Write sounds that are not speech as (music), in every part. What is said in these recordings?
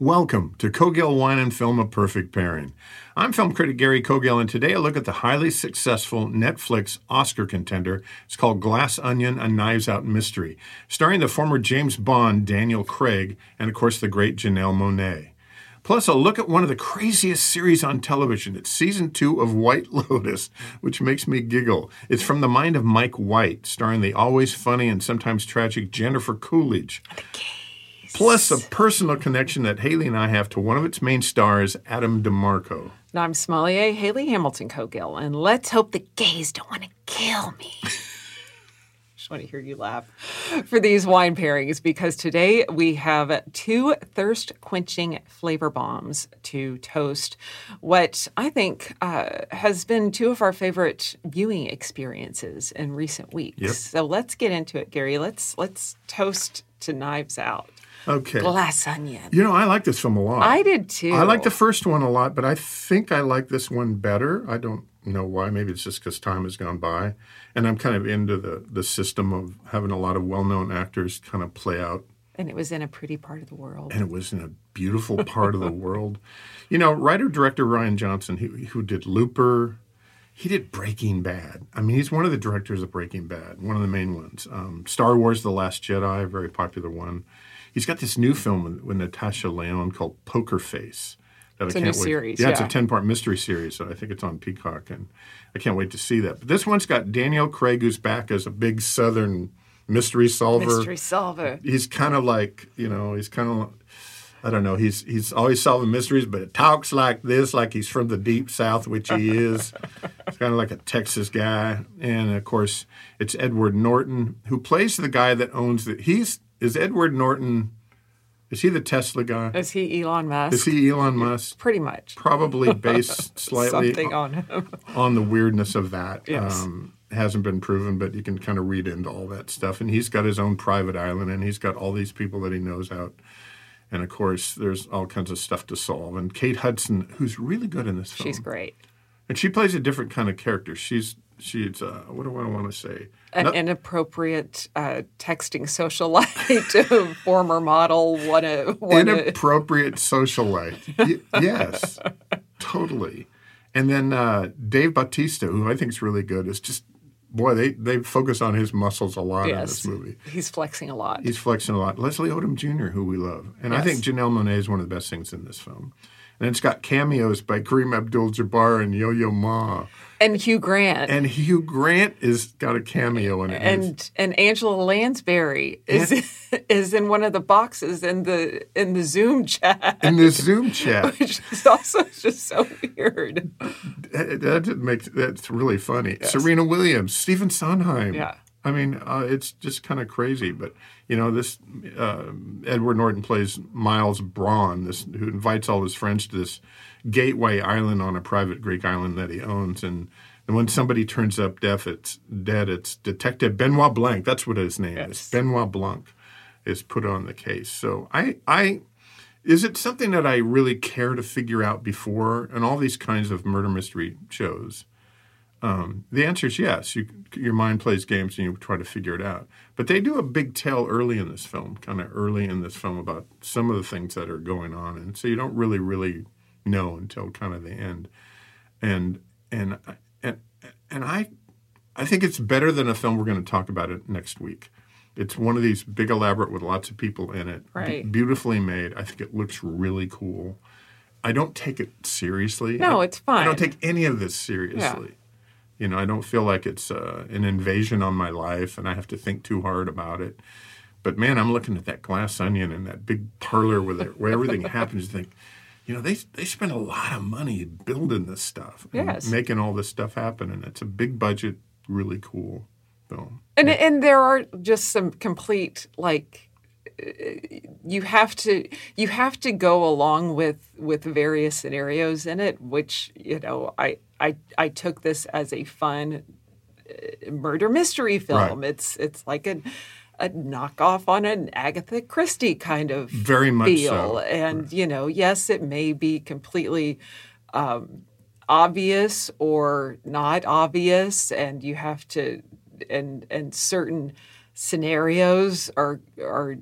Welcome to Cogill Wine and Film A Perfect Pairing. I'm film critic Gary Cogill, and today I look at the highly successful Netflix Oscar contender. It's called Glass Onion, a Knives Out Mystery, starring the former James Bond Daniel Craig and, of course, the great Janelle Monáe. Plus, I'll look at one of the craziest series on television. It's season two of White (laughs) Lotus, which makes me giggle. It's from the mind of Mike White, starring the always funny and sometimes tragic Jennifer Coolidge. Plus, a personal connection that Haley and I have to one of its main stars, Adam DeMarco. And I'm Sommelier Haley Hamilton Cogill, and let's hope the gays don't want to kill me. (laughs) Just want to hear you laugh for these wine pairings because today we have two thirst quenching flavor bombs to toast what I think uh, has been two of our favorite viewing experiences in recent weeks. Yep. So let's get into it, Gary. Let's let's toast to Knives Out. Okay. Glass onion. You know, I like this film a lot. I did too. I like the first one a lot, but I think I like this one better. I don't know why. Maybe it's just because time has gone by. And I'm kind of into the, the system of having a lot of well known actors kind of play out. And it was in a pretty part of the world. And it was in a beautiful part of the (laughs) world. You know, writer director Rian Johnson, who, who did Looper, he did Breaking Bad. I mean, he's one of the directors of Breaking Bad, one of the main ones. Um, Star Wars The Last Jedi, a very popular one. He's got this new film with, with Natasha Lyonne called Poker Face. That It's I a can't new wait. series, Yeah, it's a 10 part mystery series. So I think it's on Peacock, and I can't wait to see that. But this one's got Daniel Craig, who's back as a big Southern mystery solver. Mystery solver. He's kind of like, you know, he's kind of. I don't know. He's he's always solving mysteries, but it talks like this, like he's from the deep south, which he is. (laughs) he's kind of like a Texas guy, and of course, it's Edward Norton who plays the guy that owns the. He's is Edward Norton. Is he the Tesla guy? Is he Elon Musk? Is he Elon Musk? Pretty much. Probably (laughs) based slightly Something on him. (laughs) on the weirdness of that. Yes. Um, hasn't been proven, but you can kind of read into all that stuff. And he's got his own private island, and he's got all these people that he knows out. And of course, there's all kinds of stuff to solve. And Kate Hudson, who's really good in this film, She's great. and she plays a different kind of character. She's she's uh, what do I want to say? An inappropriate uh, texting socialite, (laughs) former model, what a, what a inappropriate socialite. Y- yes, totally. And then uh, Dave Bautista, who I think is really good, is just boy. They they focus on his muscles a lot in this movie. he's flexing a lot. He's flexing a lot. Leslie Odom Jr., who we love, and I think Janelle Monae is one of the best things in this film. And it's got cameos by Kareem Abdul-Jabbar and Yo-Yo Ma, and Hugh Grant. and Hugh Grant is got a cameo in it. and and Angela Lansbury is (laughs) is in one of the boxes in the in the Zoom chat, in the Zoom chat, (laughs) which is also just so weird. that, that makes that's really funny. Serena Williams, Stephen Sondheim. Yeah. I mean, uh, it's just kind of crazy, but you know, this uh, Edward Norton plays Miles Bron, this who invites all his friends to this gateway island on a private Greek island that he owns, and and when somebody turns up deaf, it's dead. It's Detective Benoit Blanc. That's what his name is. Benoit Blanc is put on the case. So I I is it something that I really care to figure out before? And all these kinds of murder mystery shows, um, the answer is yes. You, your mind plays games and you try to figure it out. But they do a big tell early in this film, kind of early in this film, about some of the things that are going on, and so you don't really, really know until kind of the end. And and and and I, I think it's better than a film we're going to talk about it next week. It's one of these big elaborate with lots of people in it, Right. beautifully made. I think it looks really cool. I don't take it seriously. No, I- it's fine. I don't take any of this seriously. You know, I don't feel like it's uh, an invasion on my life, and I have to think too hard about it. But man, I'm looking at that glass onion and that big parlor where, where everything (laughs) happens. You think, you know, they they spend a lot of money building this stuff, and Yes. making all this stuff happen, and it's a big budget, really cool film. And and there are just some complete like uh, you have to you have to go along with with various scenarios in it, which you know I I I took this as a fun uh, murder mystery film. Right. It's it's like a a knockoff on an Agatha Christie kind of Very much feel, so. and you know, yes, it may be completely um, obvious or not obvious, and you have to, and and certain scenarios are are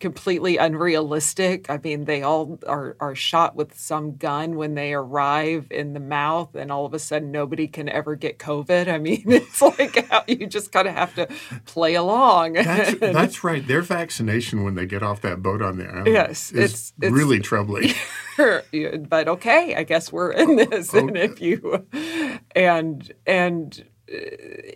completely unrealistic. I mean, they all are are shot with some gun when they arrive in the mouth, and all of a sudden nobody can ever get COVID. I mean, (laughs) it's like how you just kind of have to play along. That's, (laughs) that's right. Their vaccination when they get off that boat on the island Yes, is it's- it's- really troubling. (laughs) But okay, I guess we're in oh, this. And oh, if you and and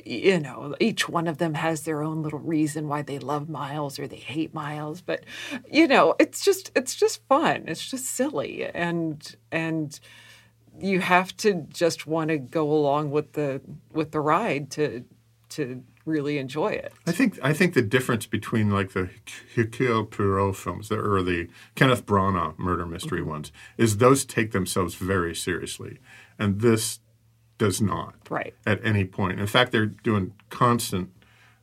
you know, each one of them has their own little reason why they love Miles or they hate Miles. But you know, it's just it's just fun. It's just silly, and and you have to just want to go along with the with the ride to to really enjoy it. I think I think the difference between like the Hercule Poirot films the- or the Kenneth Branagh murder mystery Mm-hmm. ones is those take themselves very seriously, and this does not Right. at any point. In fact, they're doing constant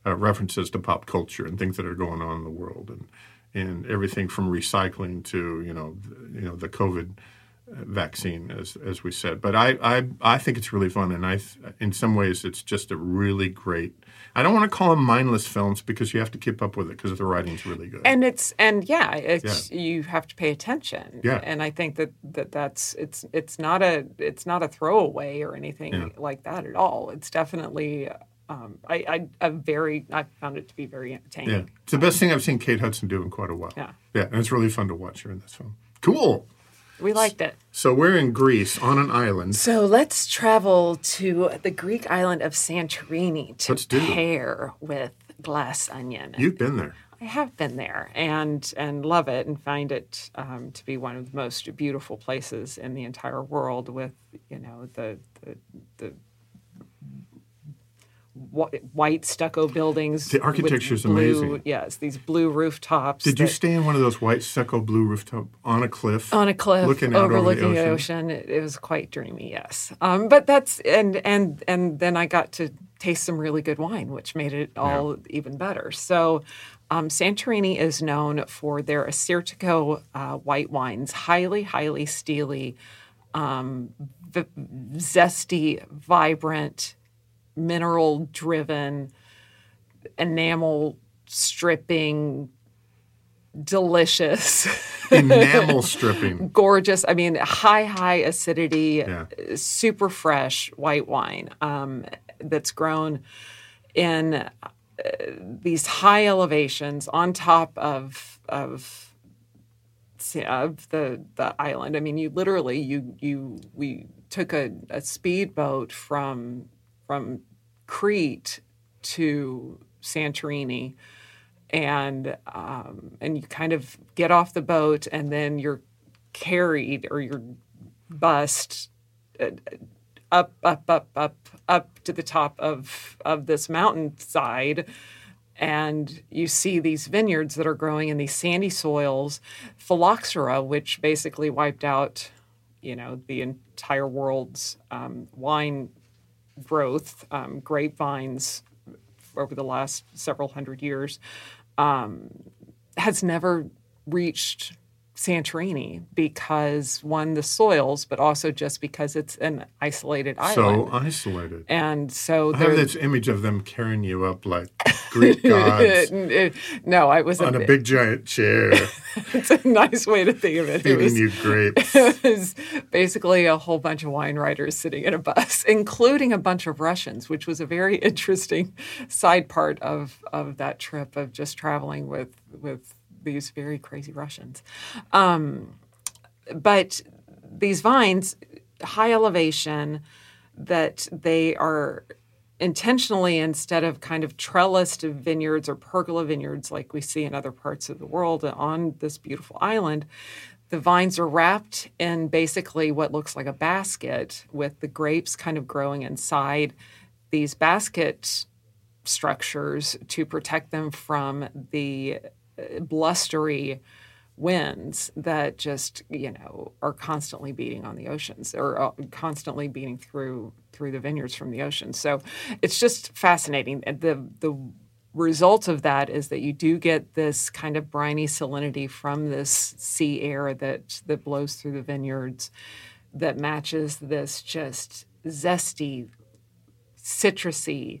uh, references to pop culture and things that are going on in the world, and and everything from recycling to you know you know the COVID vaccine, as as we said. But I I, I think it's really fun, and I in some ways it's just a really great. I don't want to call them mindless films because you have to keep up with it because the writing's really good. and it's and yeah it's you have to pay attention Yeah. and i think that, that that's it's it's not a it's not a throwaway or anything like that at all it's definitely um, I, I a very I found it to be very entertaining. yeah, it's the best thing I've seen Kate Hudson do in quite a while. Yeah. yeah, and it's really fun to watch her in this film. Cool. We liked it. So we're in Greece on an island. So let's travel to the Greek island of Santorini to Let's pair with Glass Onion. You've been there. I have been there and and love it and find it um, to be one of the most beautiful places in the entire world. With you know the the, the white stucco buildings. The architecture is amazing. Yes, these blue rooftops. Did you stay in one of those white stucco blue rooftop on a cliff? on a cliff looking overlooking over the the ocean? ocean. It, was quite dreamy, yes. Um, but that's and and and then I got to taste some really good wine, which made it all even better. So. Um, Santorini is known for their Assyrtiko uh, white wines, highly, highly steely, um, v- zesty, vibrant, mineral driven, enamel stripping, delicious. Enamel (laughs) stripping. gorgeous. I mean, high, high acidity, Yeah. super fresh white wine um, that's grown in uh, these high elevations on top of of of the the island. I mean, you literally you you we took a, a speedboat from from Crete to Santorini. And um, and you kind of get off the boat and then you're carried or you're bussed uh, up up up up up to the top of of this mountainside. And you see these vineyards that are growing in these sandy soils. Phylloxera which basically wiped out you know the entire world's um, wine growth um, grapevines over the last several hundred years um, has never reached Santorini because one the soils, but also just because it's an isolated island. So isolated. and so I have this image of them carrying you up like Greek (laughs) gods no, I was on a big giant chair, (laughs) It's a nice way to think of it. It feeding was, you grapes. (laughs) it was basically a whole bunch of wine writers sitting in a bus, including a bunch of Russians, which was a very interesting side part of of that trip of just traveling with with these very crazy Russians. Um, but these vines, high elevation, that they are intentionally, instead of kind of trellised vineyards or pergola vineyards like we see in other parts of the world on this beautiful island, the vines are wrapped in basically what looks like a basket with the grapes kind of growing inside these basket structures to protect them from the blustery winds that just you know are constantly beating on the oceans or uh, constantly beating through through the vineyards from the ocean. So it's just fascinating. The the result of that is that you do get this kind of briny salinity from this sea air that that blows through the vineyards that matches this just zesty citrusy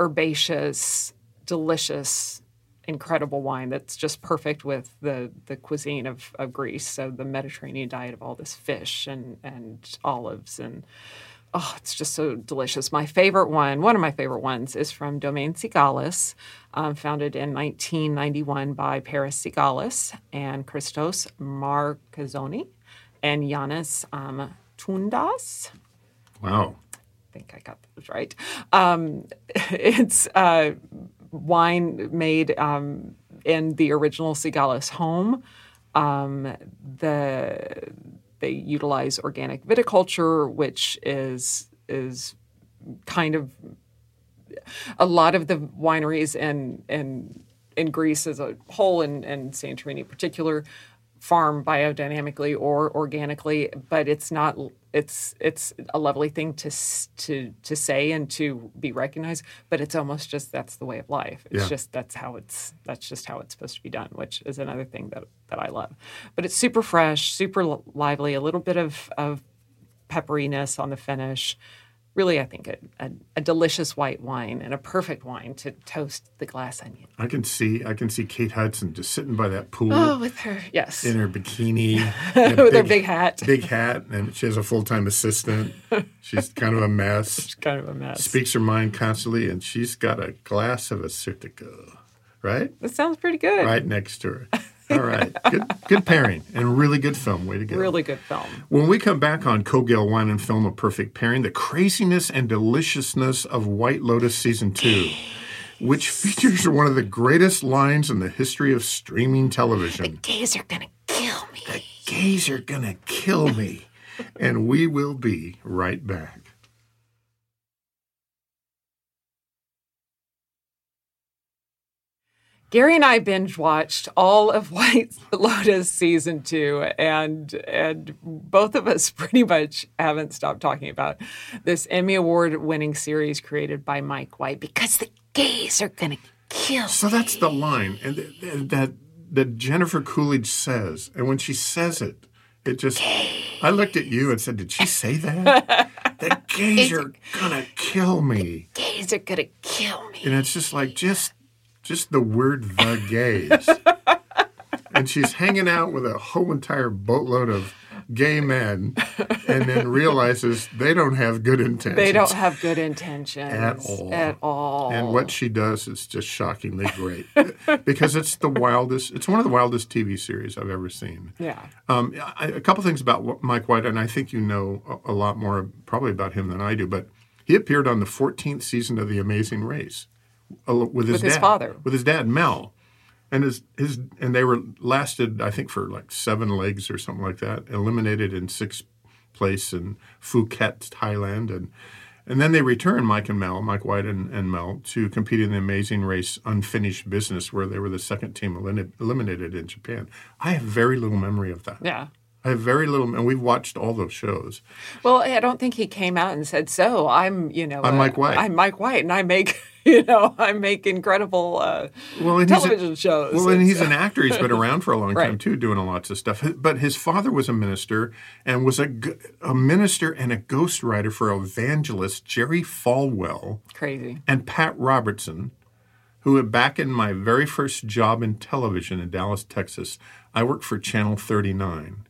herbaceous, delicious, incredible wine that's just perfect with the the cuisine of, of Greece. So the Mediterranean diet of all this fish and and olives and oh, it's just so delicious. My favorite one, one of my favorite ones, is from Domaine Sigalas, um, founded in 1991 by Paris Sigalas and Christos Markozanes and Yanis um, Toundas. Wow. Think I got those right. Um, (laughs) it's uh, wine made um, in the original Sigalas home. Um, the they utilize organic viticulture, which is is kind of a lot of the wineries in in in Greece as a whole and, and Santorini in particular farm biodynamically or organically, but it's not. It's it's a lovely thing to to to say and to be recognized, but it's almost just that's the way of life. It's Yeah. just that's how it's that's just how it's supposed to be done, which is another thing that that I love. But it's super fresh, super lively, a little bit of of pepperiness on the finish. Really, I think a, a, a delicious white wine and a perfect wine to toast the glass onion. I can see I can see Kate Hudson just sitting by that pool Oh, with her, yes, in her bikini, (laughs) with her big hat. big hat, and she has a full time assistant. She's kind of a mess. (laughs) She's kind of a mess. Speaks her mind constantly, and she's got a glass of Assyrtiko, right, That sounds pretty good. right next to her. (laughs) All right, good, good pairing, and really good film. Way to go! Really good film. When we come back on Cogill Wine and Film, a perfect pairing, the craziness and deliciousness of White Lotus Season 2, which features one of the greatest lines in the history of streaming television. The gays are gonna kill me. The gays are gonna kill me. and we will be right back. Gary and I binge watched all of (laughs) White Lotus season two, and and both of us (laughs) pretty much haven't stopped talking about this Emmy Award winning series created by Mike White because the Gays are gonna kill me. So that's the line, and th- th- that that Jennifer Coolidge says, and when she says it, it just. I looked at you and said, "Did she say that? the (laughs) gays are gonna kill me." Gays are gonna kill me. And it's just like just just the word the gays. and she's hanging out with a whole entire boatload of gay men and then realizes they don't have good intentions. they don't have good intentions At all. At all. And what she does is just shockingly great because it's the wildest. It's one of the wildest TV series I've ever seen. yeah. Um, I, a couple things about Mike White, and I think you know a, a lot more probably about him than I do. But he appeared on the 14th season of The Amazing Race with his With his dad, father. with his dad Mel, and his his and they were lasted I think for like seven legs or something like that. Eliminated in sixth place in Phuket, Thailand, and and then they returned Mike and Mel, Mike White and, and Mel, to compete in the Amazing Race Unfinished Business, where they were the second team elim- eliminated in Japan. I have very little memory of that. Yeah. I have very little, and we've watched all those shows. Well, I don't think he came out and said, "So I'm, you know, I'm uh, Mike White." I'm Mike White, and I make, (laughs) you know, I make incredible uh, Well, and he's a- television shows." Well, and It's- he's an actor. He's been (laughs) around for a long time too, doing lots of stuff. But his father was a minister and was a, a minister and a ghostwriter for evangelist Jerry Falwell crazy. and Pat Robertson, who back in my very first job in television in Dallas, Texas, I worked for Channel 39.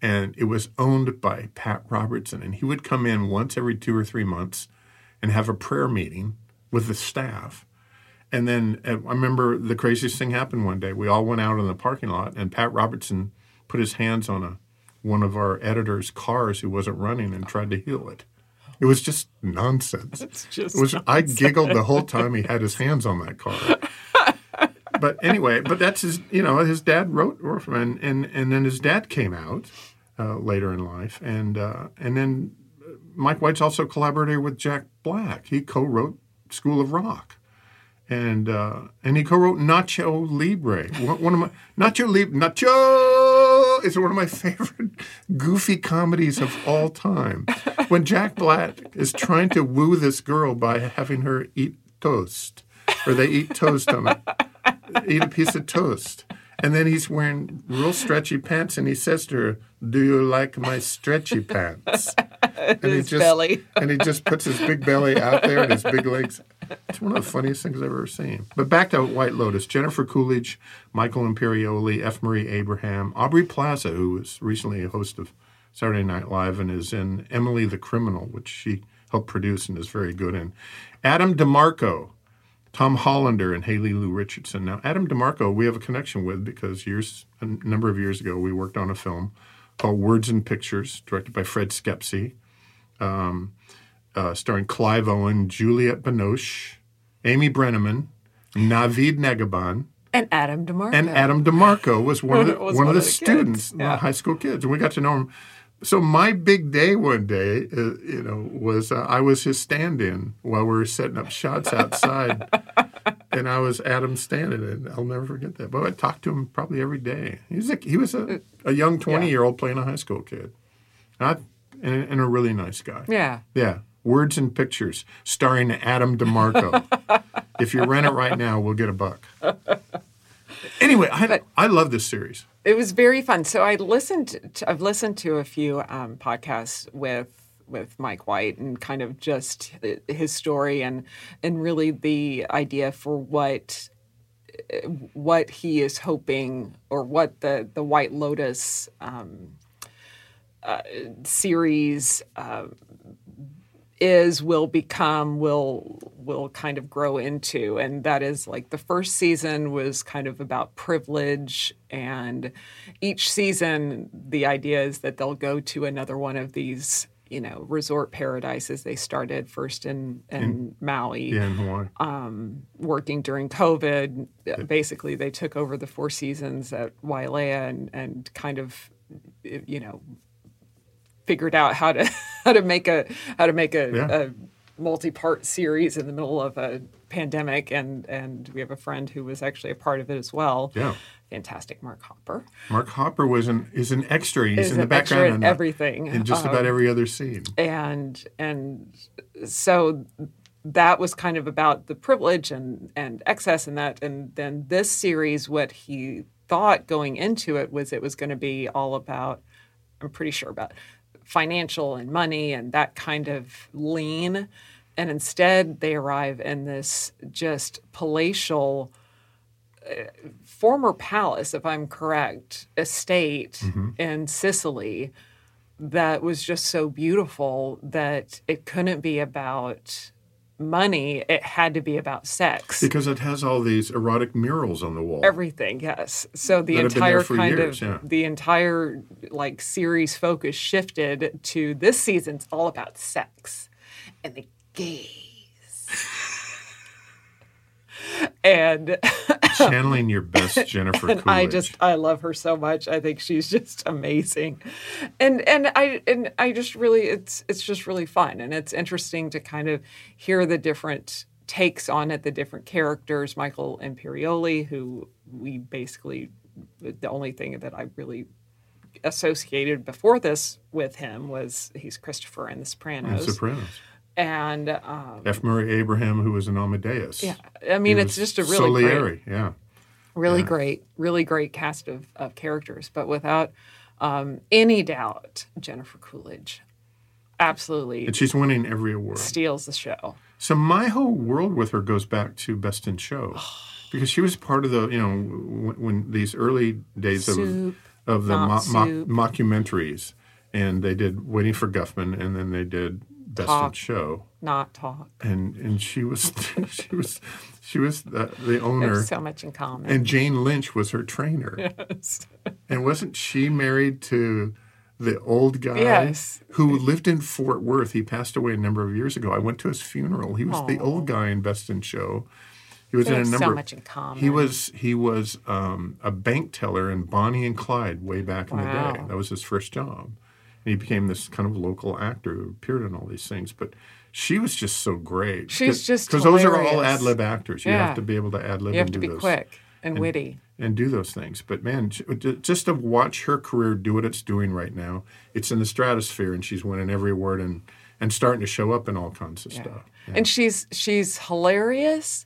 And it was owned by Pat Robertson. And he would come in once every two or three months and have a prayer meeting with the staff. And then uh, I remember the craziest thing happened one day. We all went out in the parking lot, and Pat Robertson put his hands on a one of our editor's cars who wasn't running and tried to heal it. It was just nonsense. It's just It was I giggled the whole time he had his hands on that car. But anyway, but that's his. You know, his dad wrote Orphan, and and, and then his dad came out uh, later in life, and uh, and then Mike White's also collaborated with Jack Black. He co-wrote School of Rock, and uh, and he co-wrote Nacho Libre. One of my Nacho Libre. Nacho is one of my (laughs) favorite goofy comedies of all time. When Jack Black is trying to woo this girl by having her eat toast, or they eat toast on it, eat a piece of toast. And then he's wearing real stretchy pants, and he says to her, "Do you like my stretchy pants?" (laughs) And he just belly. (laughs) and he just puts his big belly out there and his big legs. It's one of the funniest things I've ever seen. But back to White Lotus: Jennifer Coolidge, Michael Imperioli, F. Murray Abraham, Aubrey Plaza, who was recently a host of Saturday Night Live and is in Emily the Criminal, which she helped produce and is very good in. Adam DeMarco. Tom Hollander and Haley Lu Richardson. Now, Adam DeMarco, we have a connection with because years, a number of years ago, we worked on a film called Words and Pictures, directed by Fred Schepisi, um, uh, starring Clive Owen, Juliette Binoche, Amy Brenneman, Navid Negahban, And Adam DeMarco. and Adam DeMarco was one of (laughs) the, Was one of the, kids, students, the yeah. high school kids, and we got to know him. So my big day one day, uh, you know, was uh, I was his stand-in while we were setting up shots outside, (laughs) and I was Adam standing, and I'll never forget that. But I talked to him probably every day. He was a, he was a, a young twenty-year-old playing a high school kid, I, and, and a really nice guy. Yeah. Yeah. Words and Pictures, starring Adam DeMarco. (laughs) if you rent it right now, we'll get a buck. Anyway, I, I love this series. It was very fun. So I listened. To, I've listened to a few um, podcasts with with Mike White and kind of just his story and and really the idea for what what he is hoping or what the the White Lotus um, uh, series uh, is will become will will kind of grow into and that is like the first season was kind of about privilege and each season the idea is that they'll go to another one of these you know resort paradises they started first in in, Maui Yeah, in Hawaii. Um, working during COVID. Uh, basically, they took over the Four Seasons at Wailea and, and kind of, you know, figured out how to (laughs) how to make a how to make a, Yeah. a multi-part series in the middle of a pandemic. And and we have a friend who was actually a part of it as well. Yeah. fantastic, Mark Hopper. Mark Hopper was an is an extra. He's Is in the background in and everything. in just Um, about every other scene. and and so that was kind of about the privilege and and excess and that and then this series what he thought going into it was it was going to be all about i'm pretty sure about financial and money and that kind of lean. And instead they arrive in this just palatial uh, former palace if i'm correct estate in sicily that was just so beautiful that it couldn't be about money it had to be about sex Because it has all these erotic murals on the wall. everything yes so the That have been there entire kind years, of yeah. the entire like series focus shifted to this season's all about sex and the gays and Channeling your (laughs) best Jennifer and Coolidge. I just I love her so much. I think she's just amazing, and and I and I just really it's it's just really fun and it's interesting to kind of hear the different takes on it, the different characters. Michael Imperioli, who we basically the only thing that I really associated before this with him was he's Christopher in The And Sopranos, Sopranos. And um, F. Murray Abraham, who was an Amadeus. yeah, I mean He it's just a really great, yeah. really great, really great cast of, of characters. But without um, any doubt, Jennifer Coolidge absolutely And she's winning every award. steals the show. So my whole world with her goes back to Best in Show, (sighs) because she was part of the you know when, when these early days Soup, of of the mo- mo- mockumentaries, and they did Waiting for Guffman, and then they did Best in Show, Not talk. and and she was (laughs) she was she was the, the owner, There's so much in common. and Jane Lynch was her trainer, (laughs) Yes. and wasn't she married to? The old guy Yes. who lived in Fort Worth. He passed away a number of years ago. I went to his funeral. He was the old guy in Best in Show. He was in a have so number. much in common. He was he was um, a bank teller in Bonnie and Clyde way back in the day. That was his first job. And he became this kind of local actor who appeared in all these things. But she was just so great. She's just because those are all ad lib actors. You Yeah. have to be able to ad lib. you have and to do be those, quick and witty. and do those things. But man, just to watch her career do what it's doing right now, it's in the stratosphere, and she's winning every award and and starting to show up in all kinds of stuff. And she's she's hilarious,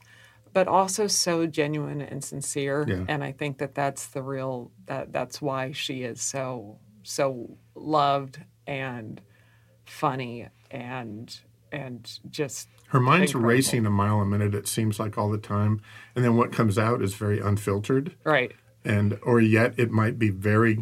but also so genuine and sincere. Yeah. And I think that that's the real that that's why she is so so loved and funny and and just Her mind's Incredible. racing a mile a minute. It seems like all the time, and then what comes out is very unfiltered, right. and or yet it might be very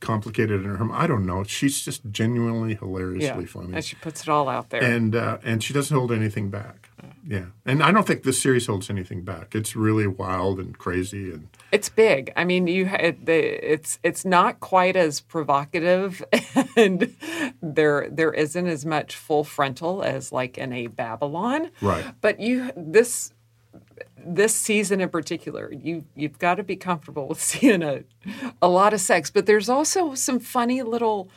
complicated in her. I don't know. She's just genuinely hilariously Yeah. funny, And she puts it all out there. and uh, and she doesn't hold anything back. Yeah, and I don't think this series holds anything back. It's really wild and crazy, and It's big. I mean, you it, the, it's it's not quite as provocative, (laughs) and there there isn't as much full frontal as like in a Babylon. Right. But you this this season in particular, you you've got to be comfortable with (laughs) seeing a a lot of sex. But there's also some funny little.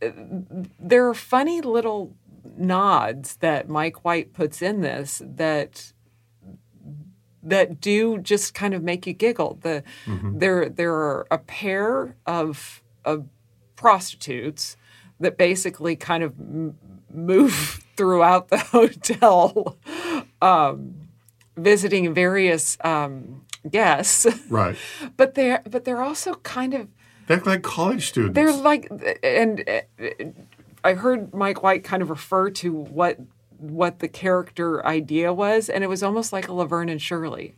Uh, there are funny little nods that Mike White puts in this that that do just kind of make you giggle. The there there are a pair of of prostitutes that basically kind of m- move (laughs) throughout the (laughs) hotel, um, visiting various um, guests. right. (laughs) But they're but they're also kind of They're like college students. they're like, and uh, I heard Mike White kind of refer to what what the character idea was, and it was almost like a Laverne and Shirley,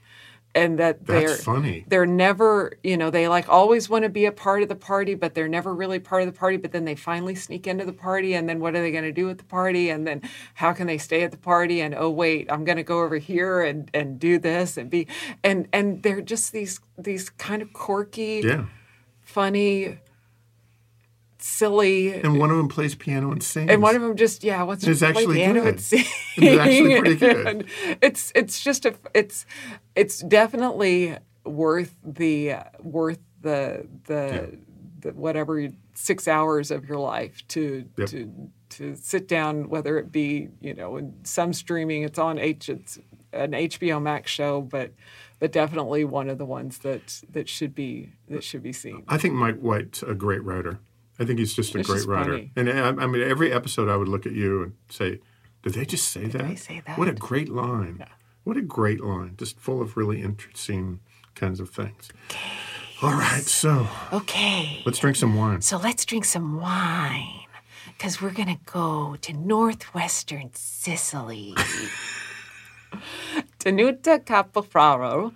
and that they're funny. They're never, you know, they like always want to be a part of the party, but they're never really part of the party. But then they finally sneak into the party, and then what are they going to do at the party? And then how can they stay at the party? And oh wait, I'm going to go over here and and do this and be, and and they're just these these kind of quirky, yeah. funny, silly. And one of them plays piano and sings. And one of them just yeah, what's It's actually piano good. and sing. It's actually pretty (laughs) good. And it's it's just a it's it's definitely worth the worth the the, the whatever six hours of your life to Yep. to to sit down, whether it be you know in some streaming, it's on H it's an HBO Max show, but but definitely one of the ones that that should be that should be seen. I think Mike White's a great writer. I think he's just a It's great just writer. funny. And I, I mean, every episode I would look at you and say, "Did they just say that? they say What a great line! What a great line! Just full of really interesting kinds of things." All right, so Okay. let's drink some wine. So let's drink some wine because we're going to go to northwestern Sicily. (laughs) Tenuta Capofaro.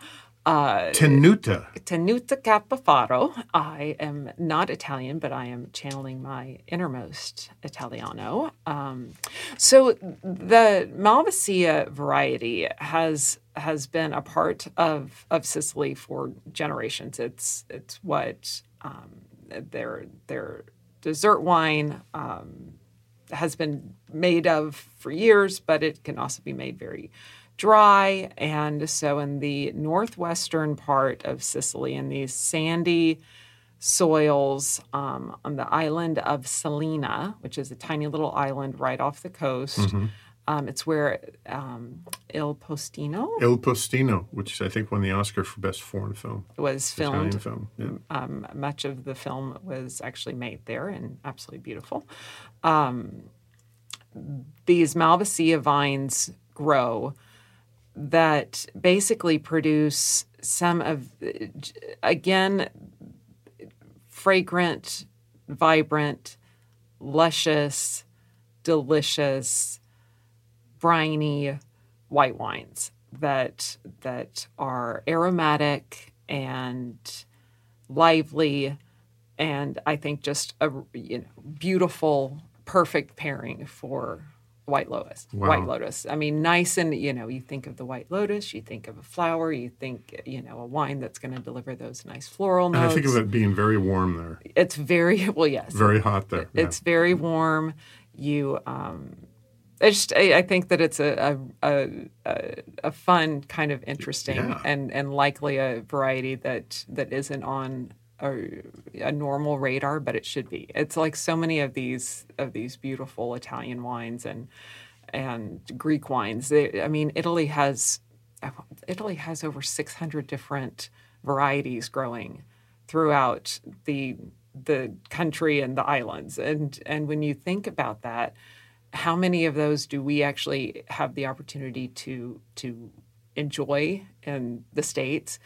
Uh, Tenuta. Tenuta Capofaro. I am not Italian, but I am channeling my innermost Italiano. Um, so the Malvasia variety has has been a part of of Sicily for generations. It's it's what um, their their dessert wine um, has been made of for years, but it can also be made very dry. And so, in the northwestern part of Sicily, in these sandy soils um, on the island of Salina, which is a tiny little island right off the coast, Um, it's where um, Il Postino Il Postino, which I think won the Oscar for Best Foreign Film, was filmed. Italian film. Yeah. Um, much of the film was actually made there and absolutely beautiful. Um, these Malvasia vines grow that basically produce some of, again, fragrant, vibrant, luscious, delicious, briny white wines that that are aromatic and lively and I think just a you know beautiful perfect pairing for white lotus white lotus i mean nice and you know you think of the white lotus you think of a flower you think you know a wine that's going to deliver those nice floral And notes I think of it being very warm there, it's very (laughs) well yes very hot there. yeah. it's very warm. You, um, I just, I, I think that it's a a, a a a fun kind of interesting Yeah. and and likely a variety that that isn't on a, a normal radar, but it should be. It's like so many of these of these beautiful Italian wines and and Greek wines. They, I mean, Italy has Italy has over 600 different varieties growing throughout the the country and the islands. And and when you think about that, how many of those do we actually have the opportunity to to enjoy in the states?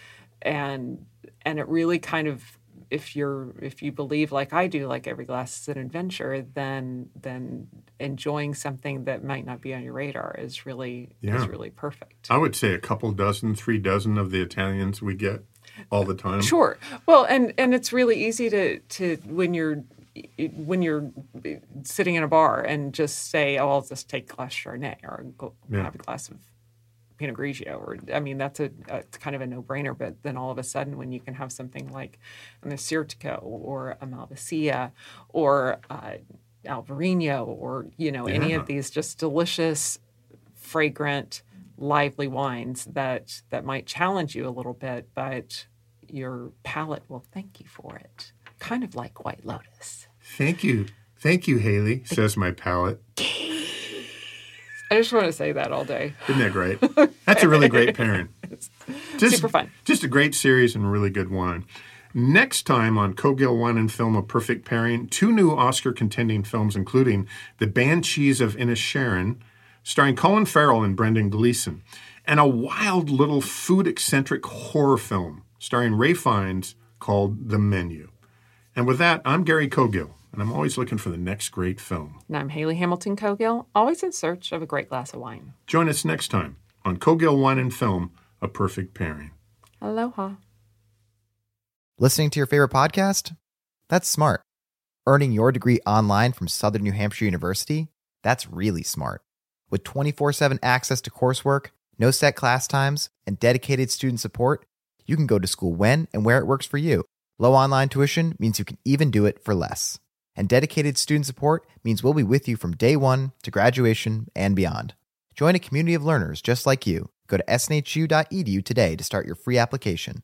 And and it really kind of if you're if you believe like I do, like every glass is an adventure, then then enjoying something that might not be on your radar is really Yeah. is really perfect. I would say a couple dozen, three dozen of the Italians we get all the time. Sure. Well, and and it's really easy to to when you're when you're sitting in a bar and just say, "Oh, I'll just take a glass of Chardonnay or go Yeah. have a glass of Pinot Grigio," or I mean, that's a, a it's kind of a no-brainer. But then all of a sudden, when you can have something like an Assyrtiko or a Malvasia or uh, Alvarinho or you know any of these just delicious, fragrant, lively wines that that might challenge you a little bit, but your palate will thank you for it. Kind of like White Lotus. Thank you. Thank you, Haley, says my palate. I just want to say that all day. Isn't that great? That's a really great pairing. (laughs) Just, super fun. Just a great series and really good wine. Next time on Cogill Wine and Film, a perfect pairing, two new Oscar contending films, including The Banshees of Inisherin, starring Colin Farrell and Brendan Gleeson, and a wild little food eccentric horror film starring Ray Fiennes called The Menu. And with that, I'm Gary Cogill, and I'm always looking for the next great film. And I'm Haley Hamilton Cogill, always in search of a great glass of wine. Join us next time on Cogill Wine and Film, a perfect pairing. Aloha. Listening to your favorite podcast? That's smart. Earning your degree online from Southern New Hampshire University? That's really smart. With 24 7 access to coursework, no set class times, and dedicated student support, you can go to school when and where it works for you. Low online tuition means you can even do it for less. And dedicated student support means we'll be with you from day one to graduation and beyond. Join a community of learners just like you. Go to snhu.edu today to start your free application.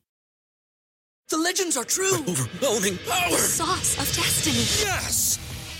The legends are true. Overwhelming power! The Sauce of destiny. Yes!